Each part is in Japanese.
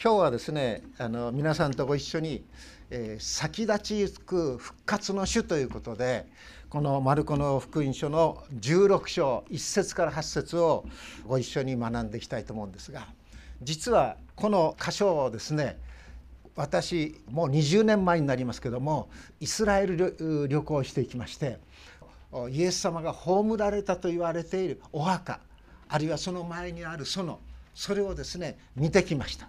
今日はですねあの皆さんとご一緒に、えー、先立ちゆく復活の主ということでこのマルコの福音書の16章1節から8節をご一緒に学んでいきたいと思うんですが実はこの箇所をですね私もう20年前になりますけどもイスラエル旅行していきましてイエス様が葬られたと言われているお墓あるいはその前にある園それをですね見てきました。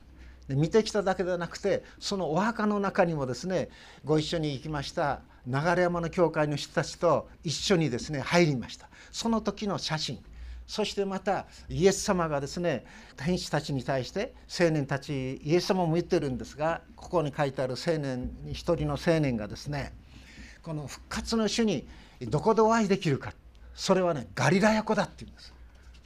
で見てきただけではなくてそのお墓の中にもですねご一緒に行きました流山の教会の人たちと一緒にですね入りました。その時の写真。そしてまたイエス様がですね天使たちに対して青年たちイエス様も言ってるんですがここに書いてある青年一人の青年がですねこの復活の主にどこでお会いできるか。それはねガリラヤ湖だって言うんです。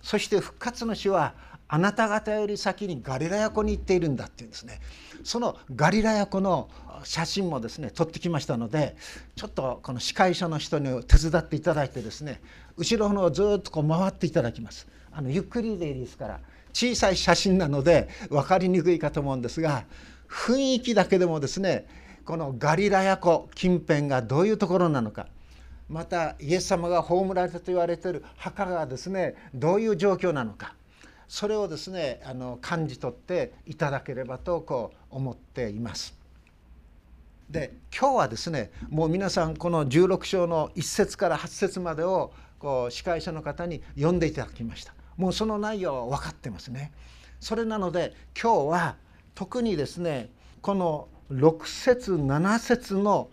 そして復活の主はあなた方より先にガリラヤ湖に行っているんだっていうんですね。そのガリラヤ湖の写真もですね撮ってきましたのでちょっとこの司会者の人に手伝っていただいてですね後ろのをずっとこう回っていただきます。あのゆっくりでいいですから小さい写真なので分かりにくいかと思うんですが雰囲気だけでもですねこのガリラヤ湖近辺がどういうところなのかまたイエス様が葬られたと言われている墓がですねどういう状況なのか。それをですねあの感じ取っていただければとこう思っています。で今日はですねもう皆さんこの16章の1節から8節までをこう司会者の方に読んでいただきました。もうその内容は分かってますね。それなので今日は特にですねこの6節7節の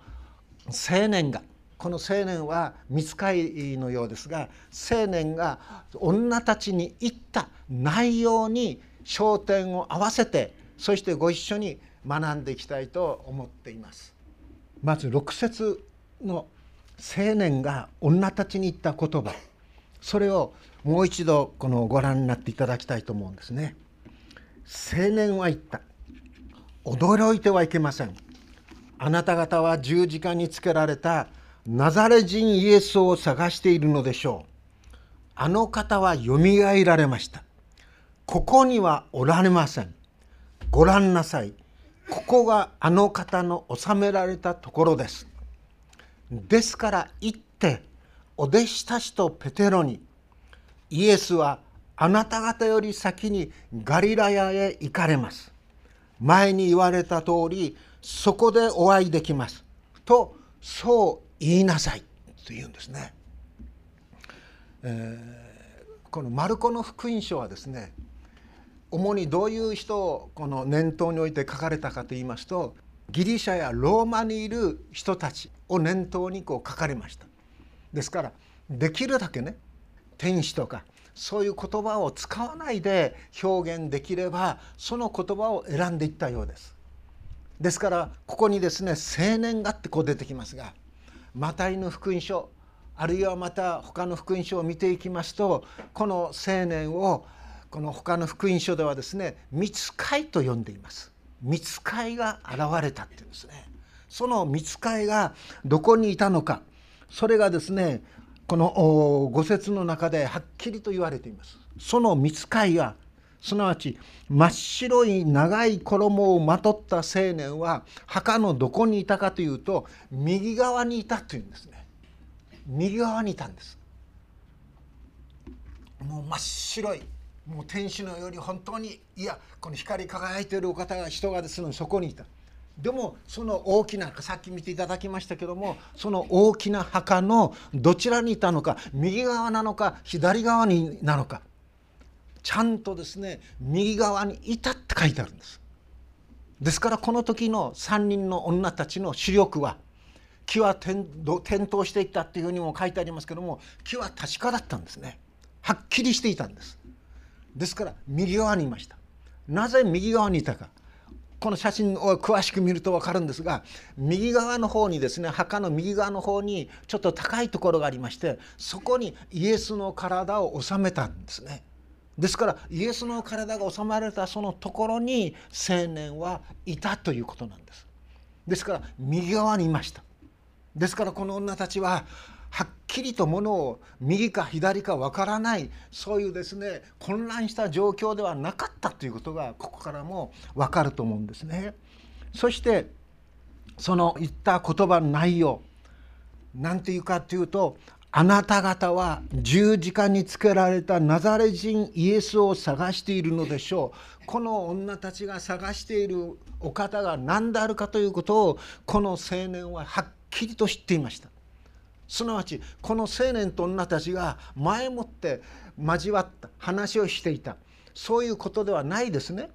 青年がこの青年は見つかりのようですが青年が女たちに言った内容に焦点を合わせてそしてご一緒に学んでいきたいと思っています。まず6節の青年が女たちに言った言葉それをもう一度このご覧になっていただきたいと思うんですね。青年は言った驚いてはいけませんあなた方は十字架につけられたナザレ人イエスを探しているのでしょう。あの方はよみがえられました。ここにはおられません。ご覧なさい。ここがあの方の収められたところです。ですから行ってお弟子たちとペテロにイエスはあなた方より先にガリラヤへ行かれます。前に言われた通りそこでお会いできます。とそう言いなさいと言うんですね。えー、このマルコの福音書はですね主にどういう人をこの念頭に置いて書かれたかと言いますとギリシャやローマにいる人たちを念頭にこう書かれました。ですからできるだけね天使とかそういう言葉を使わないで表現できればその言葉を選んでいったようです。ですからここにですね青年がってこう出てきますがマタイの福音書あるいはまた他の福音書を見ていきますとこの青年をこの他の福音書ではですね「見つかい」と呼んでいます。見つかいが現れたっていうんですね。その見つかいがどこにいたのかそれがですねこの五節の中ではっきりと言われています。その見つかいがすなわち真っ白い長い衣をまとった青年は墓のどこにいたかというと右側にいたというんですね。右側にいたんです。もう真っ白いもう天使のように本当にいやこの光り輝いているお方が人がですねそこにいた。でもその大きなさっき見ていただきましたけどもその大きな墓のどちらにいたのか右側なのか左側になのかちゃんとですね右側にいたって書いてあるんです。ですからこの時の3人の女たちの視力は木は転倒していったっていうふうにも書いてありますけども木は確かだったんですね。はっきりしていたんです。ですから右側にいました。なぜ右側にいたか。この写真を詳しく見ると分かるんですが右側の方にですね墓の右側の方にちょっと高いところがありましてそこにイエスの体を収めたんですね。ですからイエスの体が収まられたそのところに青年はいたということなんですですから右側にいましたですからこの女たちははっきりとものを右か左かわからないそういうですね混乱した状況ではなかったということがここからもわかると思うんですね。そしてその言った言葉の内容何て言うかというとあなた方は十字架につけられたナザレ人イエスを探しているのでしょう。この女たちが探しているお方が何であるかということをこの青年ははっきりと知っていました。すなわちこの青年と女たちが前もって交わった話をしていた。そういうことではないですね。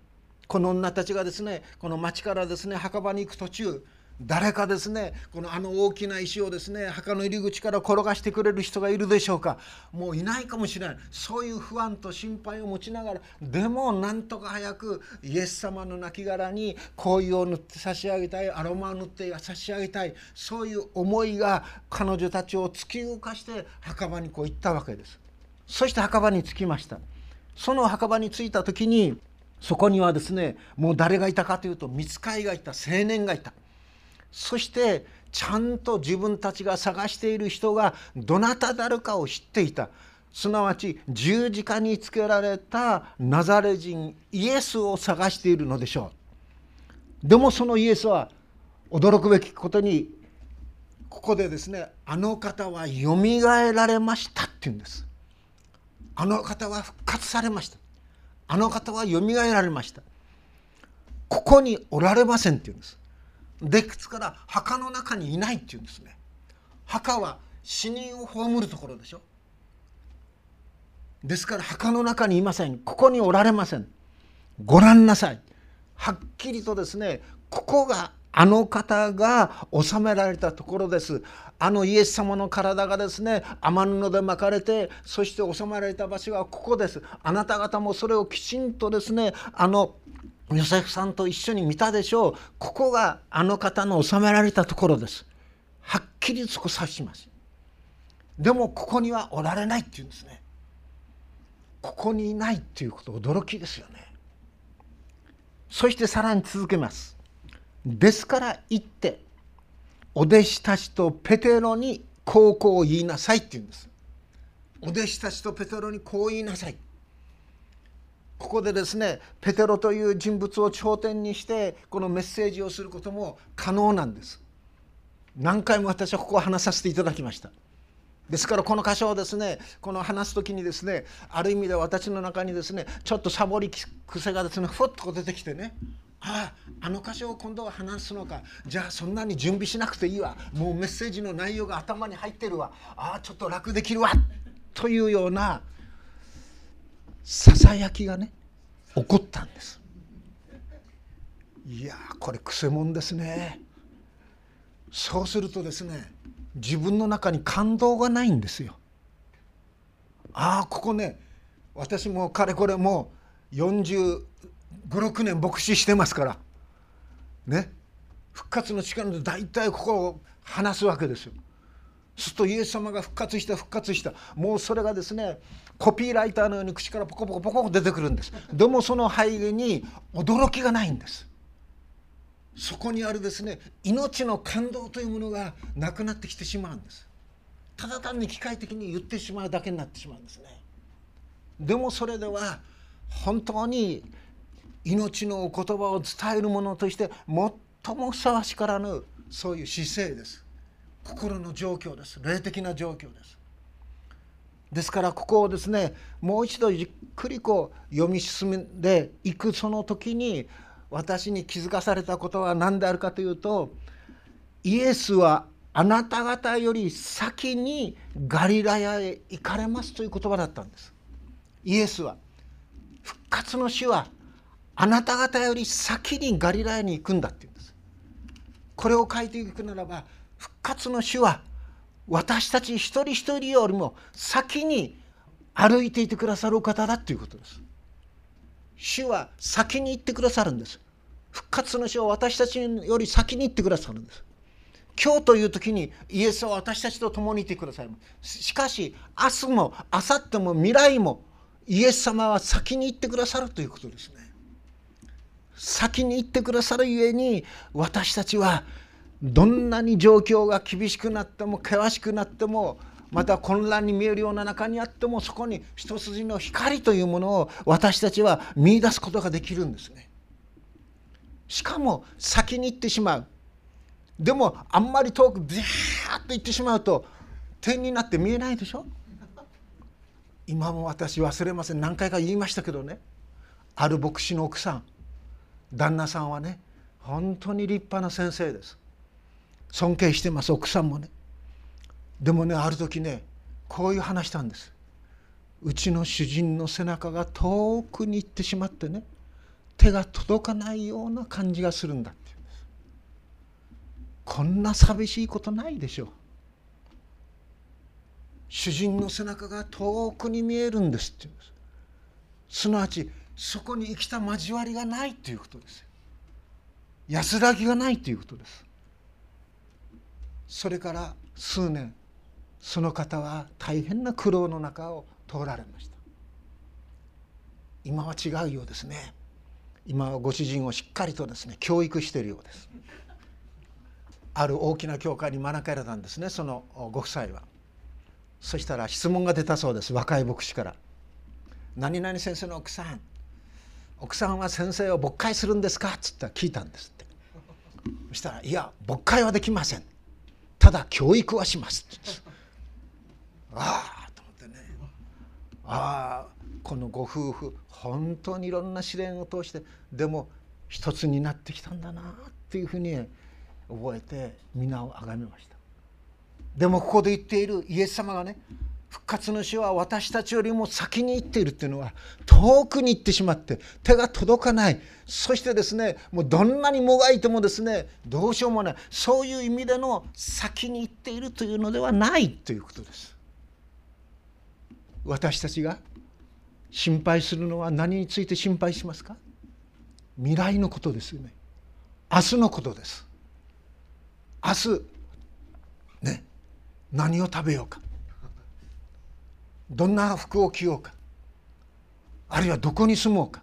この女たちがですねこの町からですね墓場に行く途中誰かですねこのあの大きな石をですね墓の入り口から転がしてくれる人がいるでしょうか。もういないかもしれない。そういう不安と心配を持ちながらでもなんとか早くイエス様の亡骸に香油を塗って差し上げたいアロマを塗って差し上げたいそういう思いが彼女たちを突き動かして墓場にこう行ったわけです。そして墓場に着きました。その墓場に着いた時にそこにはですねもう誰がいたかというと見つかいがいた青年がいた。そしてちゃんと自分たちが探している人がどなたであるかを知っていた。すなわち十字架につけられたナザレ人イエスを探しているのでしょう。でもそのイエスは驚くべきことにここでですねあの方はよみがえられましたって言うんです。あの方は復活されました。あの方はよみがえられました。ここにおられませんって言うんです。ですから墓の中にいないっていうんですね。墓は死人を葬るところでしょ。ですから墓の中にいません。ここにおられません。ご覧なさい。はっきりとですねここがあの方が収められたところです。あのイエス様の体がですね天布で巻かれてそして収められた場所がここです。あなた方もそれをきちんとですねあのヨセフさんと一緒に見たでしょう。ここがあの方の収められたところです。はっきりそこ指します。でもここにはおられないっていうんですね。ここにいないっていうこと驚きですよね。そしてさらに続けます。ですから言ってお弟子たちとペテロにこうこう言いなさいって言うんです。お弟子たちとペテロにこう言いなさい。ここでですねペテロという人物を頂点にしてこのメッセージをすることも可能なんです。何回も私はここを話させていただきました。ですからこの箇所をですねこの話す時にですねある意味で私の中にですねちょっとサボり癖がですねふっと出てきてねあああの箇所を今度は話すのか。じゃあそんなに準備しなくていいわ。もうメッセージの内容が頭に入ってるわ。ああちょっと楽できるわというようなささやきがね起こったんです。いやこれくせ者ですね。そうするとですね自分の中に感動がないんですよ。ああここね私もかれこれもう4546年牧師してますからね。復活の力で大体ここを話すわけですよ。するとイエス様が復活した復活した。もうそれがですねコピーライターのように口からポコポコポコ出てくるんです。でもその背景に驚きがないんです。そこにあるですね命の感動というものがなくなってきてしまうんです。ただ単に機械的に言ってしまうだけになってしまうんですね。でもそれでは本当に命のお言葉を伝えるものとして最もふさわしからぬそういう姿勢です。心の状況です霊的な状況ですですからここをですねもう一度じっくりこう読み進んでいくその時に私に気づかされたことは何であるかというとイエスはあなた方より先にガリラヤへ行かれますという言葉だったんです。イエスは復活の死はあなた方より先にガリラヤに行くんだって言うんです。これを書いていくならば復活の主は私たち一人一人よりも先に歩いていてくださるお方だということです。主は先に行ってくださるんです。復活の主は私たちより先に行ってくださるんです。今日という時にイエスは私たちと共にいてください。しかし明日も明後日も未来もイエス様は先に行ってくださるということですね。先に行ってくださるゆえに私たちはどんなに状況が厳しくなっても険しくなってもまた混乱に見えるような中にあってもそこに一筋の光というものを私たちは見いだすことができるんですね。しかも先に行ってしまう。でもあんまり遠くビャーッと行ってしまうと点になって見えないでしょ？今も私忘れません。何回か言いましたけどね。ある牧師の奥さん。旦那さんはね本当に立派な先生です。尊敬してます奥さんもね。でもねある時ねこういう話したんです。うちの主人の背中が遠くに行ってしまってね手が届かないような感じがするんだってんです。こんな寂しいことないでしょう。主人の背中が遠くに見えるんですって言うんです。すなわちそこに生きた交わりがないということです。安らぎがないということです。それから数年その方は大変な苦労の中を通られました。今は違うようですね。今はご主人をしっかりとですね教育しているようです。ある大きな教会に招かれたんですねそのご夫妻は。そしたら質問が出たそうです若い牧師から「何々先生の奥さん。奥さんは先生を牧会するんですか?」っつったら聞いたんですって。そしたら「いや牧会はできません。ただ教育はします」ああと思ってね。ああこのご夫婦本当にいろんな試練を通してでも一つになってきたんだなっていうふうに覚えて皆をあがめました。でもここで言っているイエス様がね復活の死は私たちよりも先に行っているっていうのは遠くに行ってしまって手が届かない。そしてですねもうどんなにもがいてもですねどうしようもない。そういう意味での先に行っているというのではないということです。私たちが心配するのは何について心配しますか？未来のことですよね。明日のことです。明日ね何を食べようか。どんな服を着ようか。あるいはどこに住もうか。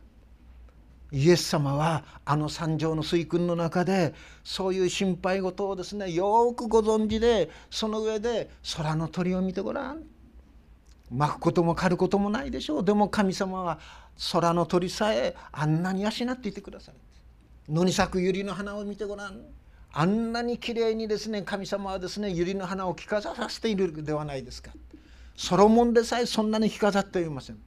イエス様はあの三条の水訓の中でそういう心配事をですねよくご存知でその上で空の鳥を見てごらん。巻くことも刈ることもないでしょう。でも神様は空の鳥さえあんなに養っていてくださる。野に咲く百合の花を見てごらん。あんなにきれいにですね神様はですね百合の花を着飾らせているではないですか。ソロモンでさえそんなに着飾っていません。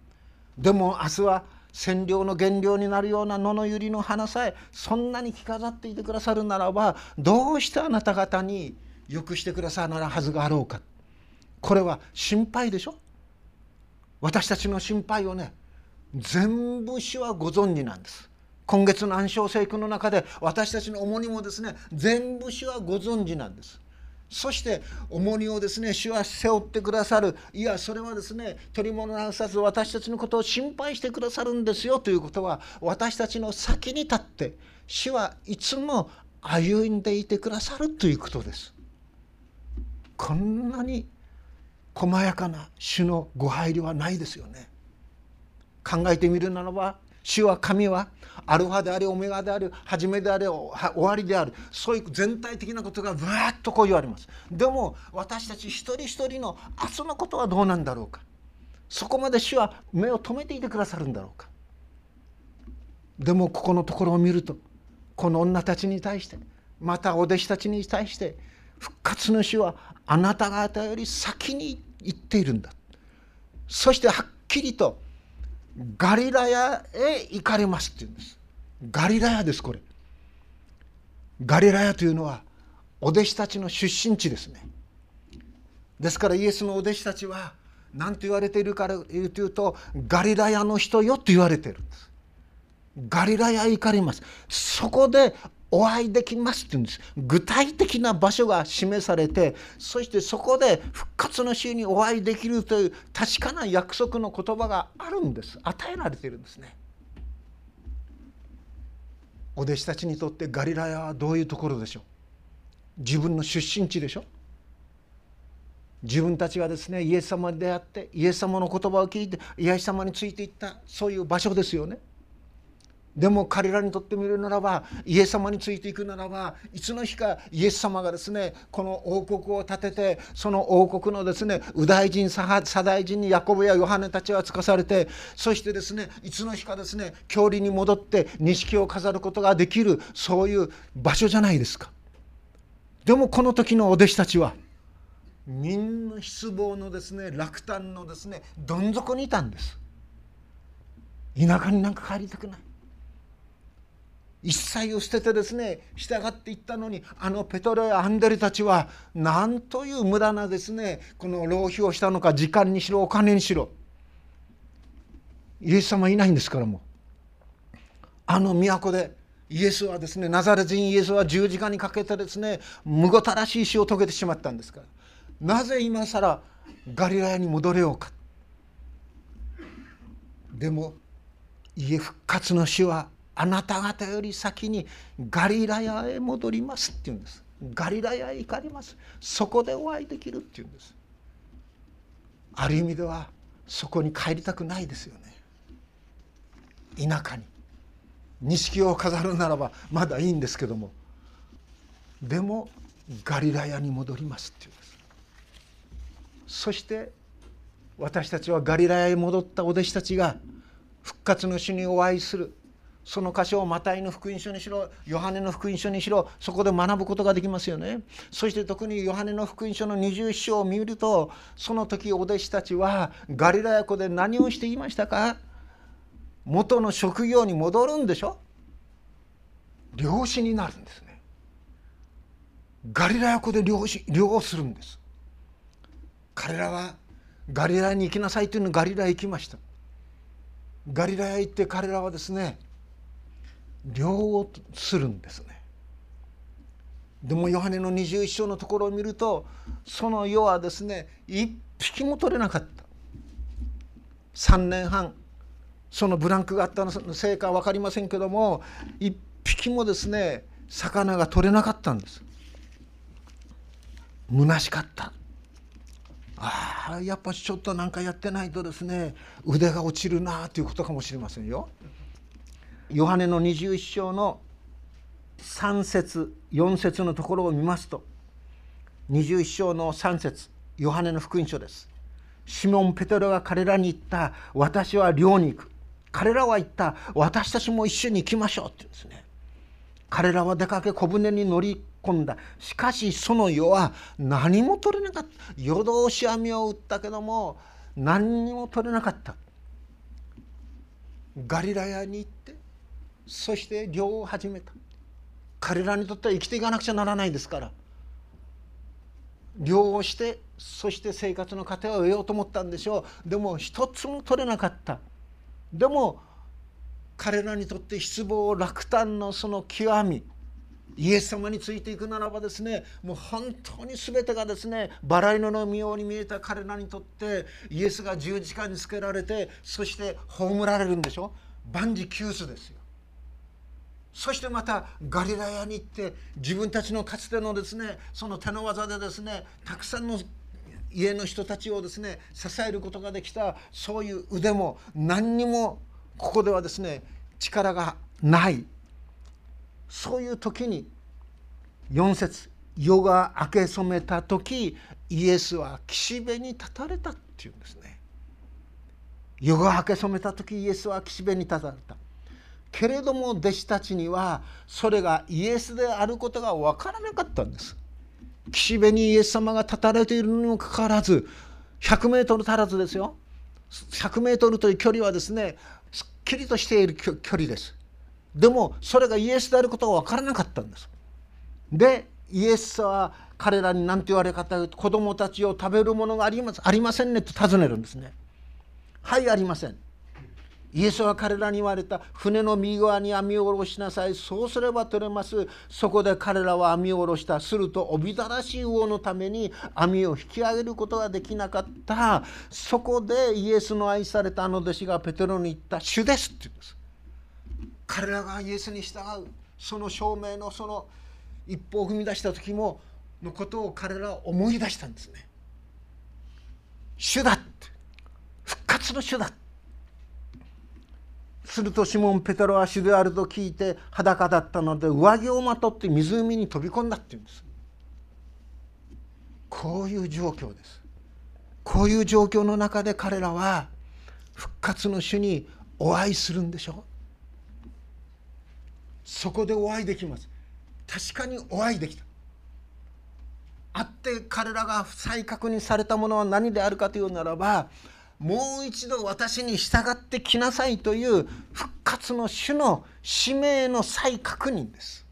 でも明日は染料の原料になるような野の百合の花さえそんなに着飾っていてくださるならばどうしてあなた方によくしてくださるはずがあろうか。これは心配でしょ？私たちの心配をね全部主はご存知なんです。今月の暗唱聖句の中で私たちの重荷もですね全部主はご存知なんです。そして重荷をですね主は背負ってくださる。いやそれはですね取り物なさず私たちのことを心配してくださるんですよ。ということは私たちの先に立って主はいつも歩んでいてくださる。ということです。こんなに細やかな主のご配慮はないですよね。考えてみるならば主は神はアルファでありオメガである初めであり終わりであるそういう全体的なことがぶわっとこう言われます。でも私たち一人一人の明日のことはどうなんだろうか。そこまで主は目を留めていてくださるんだろうか。でもここのところを見るとこの女たちに対してまたお弟子たちに対して復活の主はあなた方より先に行っているんだ。そしてはっきりとガリラヤへ行かれますって言うんです。ガリラヤですこれ。ガリラヤというのはお弟子たちの出身地ですね。ですからイエスのお弟子たちは何と言われているかというとガリラヤの人よと言われているんです。ガリラヤへ行かれます。そこでお会いできますって言うんです。具体的な場所が示されてそしてそこで復活の週にお会いできるという確かな約束の言葉があるんです。与えられているんですね。お弟子たちにとってガリラヤはどういうところでしょう？自分の出身地でしょ？自分たちがですねイエス様に出会ってイエス様の言葉を聞いてイエス様についていったそういう場所ですよね。でも彼らにとってみるならばイエス様についていくならばいつの日かイエス様がですねこの王国を建ててその王国のですね右大臣左大臣にヤコブやヨハネたちはつかされてそしてですねいつの日かですね郷里に戻って錦を飾ることができるそういう場所じゃないですか。でもこの時のお弟子たちはみんな失望のですね落胆のですねどん底にいたんです。田舎になんか帰りたくない。一切を捨ててですね従っていったのにあのペトロやアンデレたちはなんという無駄なですねこの浪費をしたのか時間にしろお金にしろ。イエス様いないんですからもあの都でイエスはですねナザレ人イエスは十字架にかけてですねむごたらしい死を遂げてしまったんですから。なぜ今更ガリラヤに戻れようか。でも家復活の死はあなた方より先にガリラヤへ戻りますって言うんです。ガリラヤへ行かれます。そこでお会いできるって言うんです。ある意味ではそこに帰りたくないですよね。田舎に。錦を飾るならばまだいいんですけども。でもガリラヤに戻りますって言うんです。そして私たちはガリラヤへ戻ったお弟子たちが復活の主にお会いする。その箇所をマタイの福音書にしろヨハネの福音書にしろそこで学ぶことができますよね。そして特にヨハネの福音書の21章を見るとその時お弟子たちはガリラヤ湖で何をしていましたか？元の職業に戻るんでしょ？漁師になるんですね。ガリラヤ湖で漁師漁をするんです。彼らはガリラヤに行きなさいというのガリラヤ行きました。ガリラヤ行って彼らはですね漁をするんですね。でもヨハネの21章のところを見るとその世はですね一匹も取れなかった。3年半そのブランクがあったのせいか分かりませんけども一匹もですね魚が取れなかったんです。虚しかった。ああやっぱちょっとなんかやってないとですね腕が落ちるなということかもしれませんよ。ヨハネの21章の3節4節のところを見ますと21章の3節ヨハネの福音書です。シモン・ペテロが彼らに言った「私は漁に行く」彼らは言った「私たちも一緒に行きましょう」って言うんですね。彼らは出かけ小舟に乗り込んだしかしその世は何も取れなかった夜通し網を打ったけども何にも取れなかったガリラヤに行ってそして漁を始めた。彼らにとっては生きていかなくちゃならないですから。漁をしてそして生活の糧を得ようと思ったんでしょう。でも一つも取れなかった。でも彼らにとって失望落胆のその極み。イエス様についていくならばですねもう本当に全てがですねバラ色のように見えた。彼らにとってイエスが十字架につけられてそして葬られるんでしょ。万事休すですよ。そしてまたガリラヤに行って自分たちのかつてのですねその手の技でですねたくさんの家の人たちをですね支えることができたそういう腕も何にもここではですね力がない。そういう時に4節夜が明け染めた時イエスは岸辺に立たれたっていうんですね。夜が明け染めた時イエスは岸辺に立たれた。けれども弟子たちにはそれがイエスであることが分からなかったんです。岸辺にイエス様が立たれているにもかかわらず100メートル足らずですよ。100メートルという距離はですねすっきりとしている距離です。でもそれがイエスであることが分からなかったんです。でイエスは彼らに何て言われかと子供たちを食べるものがありますありませんねと尋ねるんですね。はいありません。イエスは彼らに言われた船の右側に網を下ろしなさい。そうすれば取れます。そこで彼らは網を下ろした。するとおびただしい魚のために網を引き上げることができなかった。そこでイエスの愛されたあの弟子がペテロに言った「主です」って言うんです。彼らがイエスに従う。その証明のその一歩を踏み出した時ものことを彼らは思い出したんですね。主だって。復活の主だって。するとシモン・ペテロは主であると聞いて裸だったので上着をまとって湖に飛び込んだっていうんです。こういう状況です。こういう状況の中で彼らは復活の主にお会いするんでしょう。そこでお会いできます。確かにお会いできた。あって彼らが再確認されたものは何であるかというならばもう一度私に従ってきなさいという復活の主の使命の再確認です。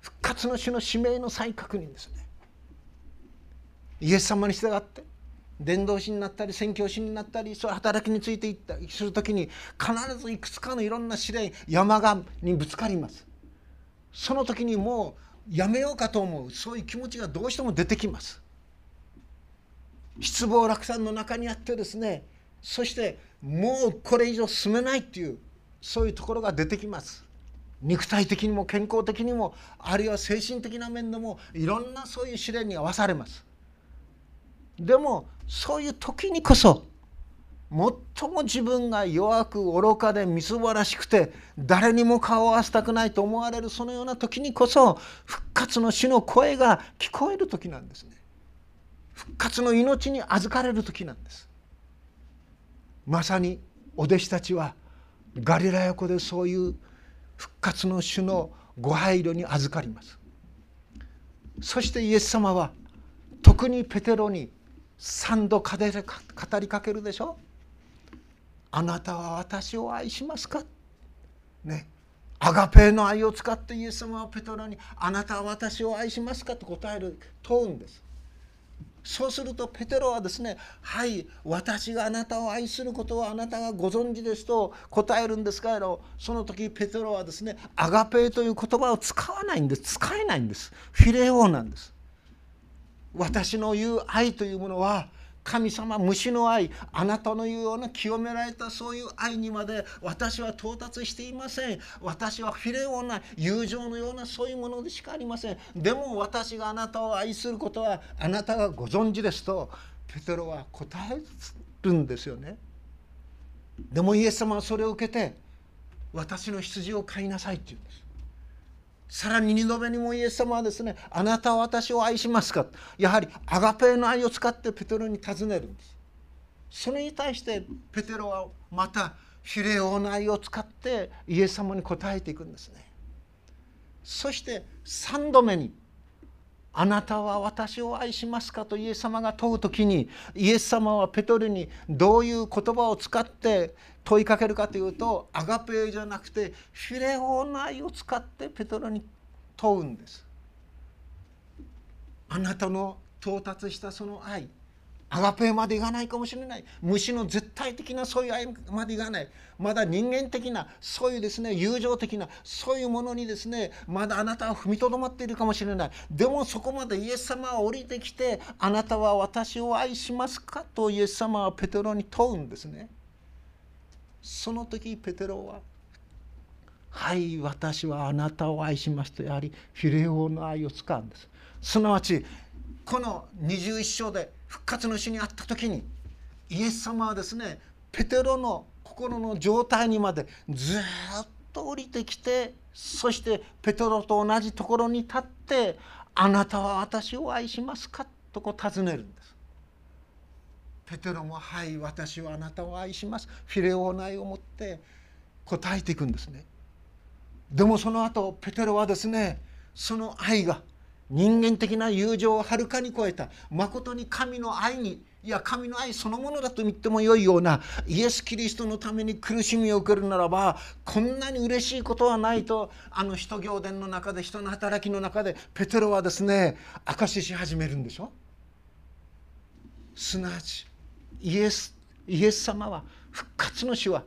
復活の主の使命の再確認ですね。イエス様に従って伝道師になったり宣教師になったりそういう働きについていったりする時に必ずいくつかのいろんな試練山がにぶつかります。その時にもうやめようかと思うそういう気持ちがどうしても出てきます。失望落胆の中にあってですねそしてもうこれ以上進めないっていうそういうところが出てきます肉体的にも健康的にもあるいは精神的な面でもいろんなそういう試練に合わされますでもそういう時にこそ最も自分が弱く愚かでみすぼらしくて誰にも顔を合わせたくないと思われるそのような時にこそ復活の死の声が聞こえる時なんですね。復活の命に預かれる時なんです。まさにお弟子たちはガリラヤ湖でそういう復活の主のご配慮に預かります。そしてイエス様は特にペテロに3度語りかけるでしょあなたは私を愛しますか？ねアガペーの愛を使ってイエス様はペトロに「あなたは私を愛しますか?」と答える問うんですそうするとペテロはですね「はい私があなたを愛することはあなたがご存知です」と答えるんですけどその時ペテロはですね「アガペー」という言葉を使わないんです。使えないんです。フィレオなんです。私の言う愛というものは神様虫の愛あなたの言うような清められたそういう愛にまで私は到達していません。私はフィレオな友情のようなそういうものでしかありません。でも私があなたを愛することはあなたがご存知ですとペテロは答えるんですよね。でもイエス様はそれを受けて私の羊を飼いなさいって言うんです。さらに2度目にもイエス様はですね「あなたは私を愛しますか?」やはりアガペーの愛を使ってペテロに尋ねるんですそれに対してペテロはまたフィレオの愛を使ってイエス様に答えていくんですねそして3度目に「あなたは私を愛しますか?」とイエス様が問う時にイエス様はペトルにどういう言葉を使って問いかけるかというとアガペーじゃなくてフィレオナイを使ってペトロに問うんですあなたの到達したその愛アガペーまでいかないかもしれない。虫の絶対的なそういう愛までいかない。まだ人間的なそういうですね友情的なそういうものにですねまだあなたは踏みとどまっているかもしれない。でもそこまでイエス様は降りてきてあなたは私を愛しますかとイエス様はペテロに問うんですね。その時ペテロは「はい私はあなたを愛します」とやはりフィレオの愛を使うんです。すなわちこの21章で復活の日にあった時にイエス様はですねペテロの心の状態にまでずっと降りてきてそしてペテロと同じところに立って「あなたは私を愛しますか?」とこう尋ねるんです。ペテロも「はい私はあなたを愛します」フィレオーナ愛を持って答えていくんですねでもその後ペテロはですねその愛が人間的な友情をはるかに超えたまことに神の愛にいや神の愛そのものだと言ってもよいようなイエス・キリストのために苦しみを受けるならばこんなに嬉しいことはないとあの使徒行伝の中で人の働きの中でペテロはですね証しし始めるんでしょ？すなわちイエスイエス様は復活の主は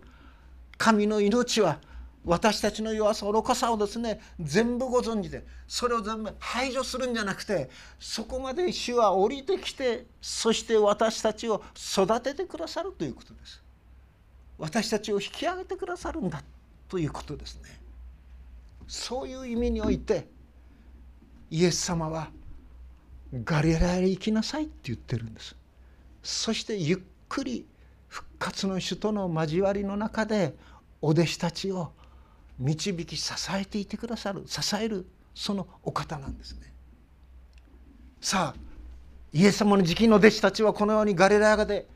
神の命は私たちの弱さ愚かさをですね全部ご存知でそれを全部排除するんじゃなくてそこまで主は降りてきてそして私たちを育ててくださるということです。私たちを引き上げてくださるんだということですね。そういう意味においてイエス様はガリラヤへ行きなさいって言ってるんです。そしてゆっくり復活の主との交わりの中でお弟子たちを導き支えていてくださる支えるそのお方なんですね。さあイエス様の時期の弟子たちはこのようにガリラヤで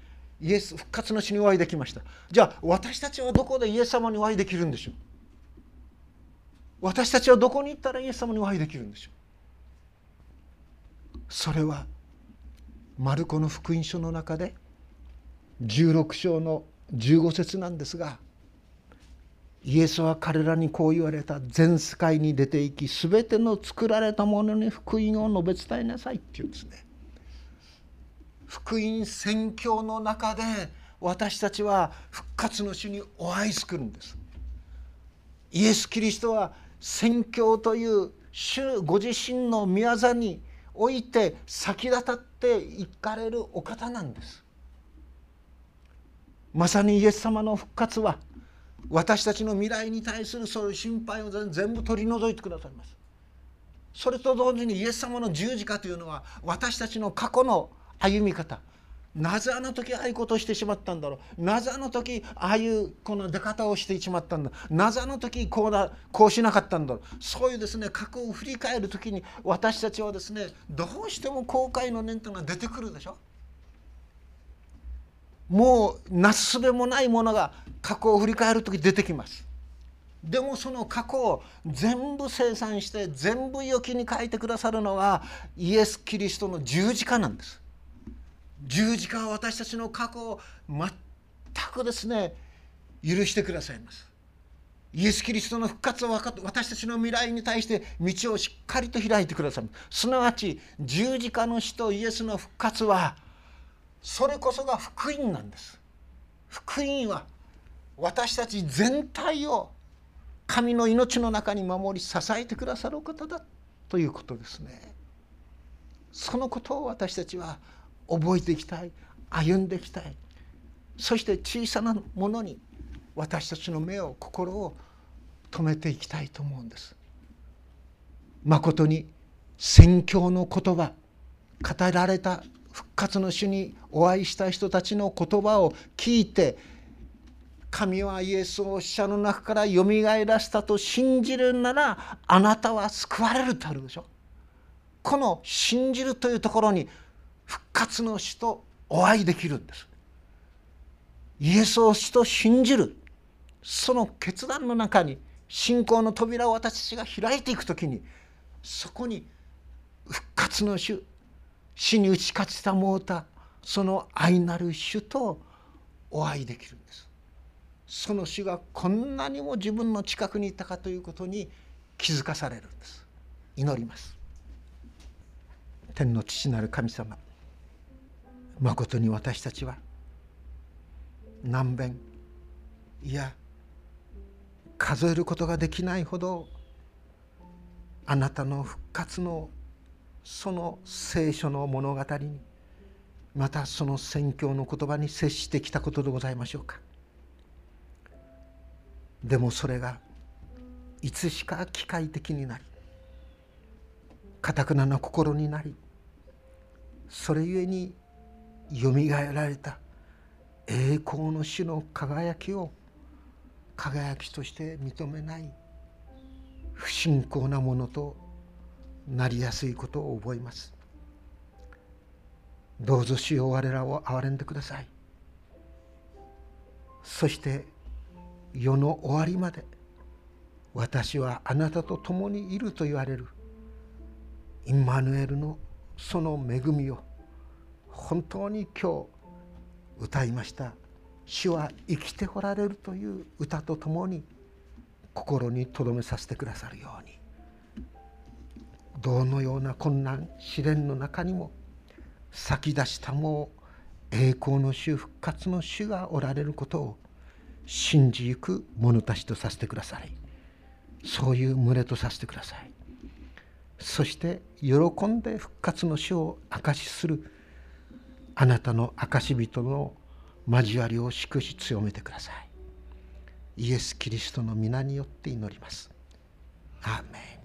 イエス復活の主にお会いできました。じゃあ私たちはどこでイエス様にお会いできるんでしょう？私たちはどこに行ったらイエス様にお会いできるんでしょう？それはマルコの福音書の中で16章の15節なんですがイエスは彼らにこう言われた。全世界に出て行き全ての作られたものに福音を述べ伝えなさいっていうんですね。福音宣教の中で私たちは復活の主にお会いするんです。イエス・キリストは宣教という主ご自身の御業において先立たっていかれるお方なんです。まさにイエス様の復活は私たちの未来に対するそういう心配を全部取り除いてくださいます。それと同時にイエス様の十字架というのは私たちの過去の歩み方。なぜあの時ああいうことをしてしまったんだろう。なぜあの時ああいうこの出方をしてしまったんだ。なぜあの時こうだこうしなかったんだろう。そういうですね過去を振り返る時に私たちはですねどうしても後悔の念というのが出てくるでしょ。もうなすすべもないものが過去を振り返る時出てきます。でもその過去を全部清算して全部良きに書いてくださるのはイエス・キリストの十字架なんです。十字架は私たちの過去を全くですね許してくださいます。イエス・キリストの復活を分かって私たちの未来に対して道をしっかりと開いてくださいすなわち十字架の死とイエスの復活はそれこそが福音なんです。福音は私たち全体を神の命の中に守り支えてくださる方だということですね。そのことを私たちは覚えていきたい歩んでいきたい。そして小さなものに私たちの目を心を止めていきたいと思うんです。まことに宣教の言葉語られた復活の主にお会いした人たちの言葉を聞いて神はイエスを死者の中からよみがえらせたと信じるならあなたは救われるとあるでしょ。この信じるというところに復活の死とお会いできるんです。イエスを死と信じる。その決断の中に信仰の扉を私たちが開いていく時にそこに復活の主死に打ち勝ちたもうたその愛なる主とお会いできるんです。その主がこんなにも自分の近くにいたかということに気づかされるんです。祈ります。天の父なる神様まことに私たちは何遍いや数えることができないほどあなたの復活のその聖書の物語にまたその宣教の言葉に接してきたことでございましょうか。でもそれがいつしか機械的になりかたくなな心になりそれゆえによみがえられた栄光の主の輝きを輝きとして認めない不信仰なものとなりやすいことを覚えます。どうぞ主よ我らを憐れんでください。そして世の終わりまで私はあなたと共にいると言われるインマヌエルのその恵みを本当に今日歌いました「主は生きておられる」という歌とともに心に留めさせてくださるように。どのような困難試練の中にも先出したもう栄光の主復活の主がおられることを信じゆく者たちとさせてください。そういう群れとさせてください。そして喜んで復活の主を証しするあなたの証人の交わりを祝し強めてください。イエス・キリストの皆によって祈ります。アーメン。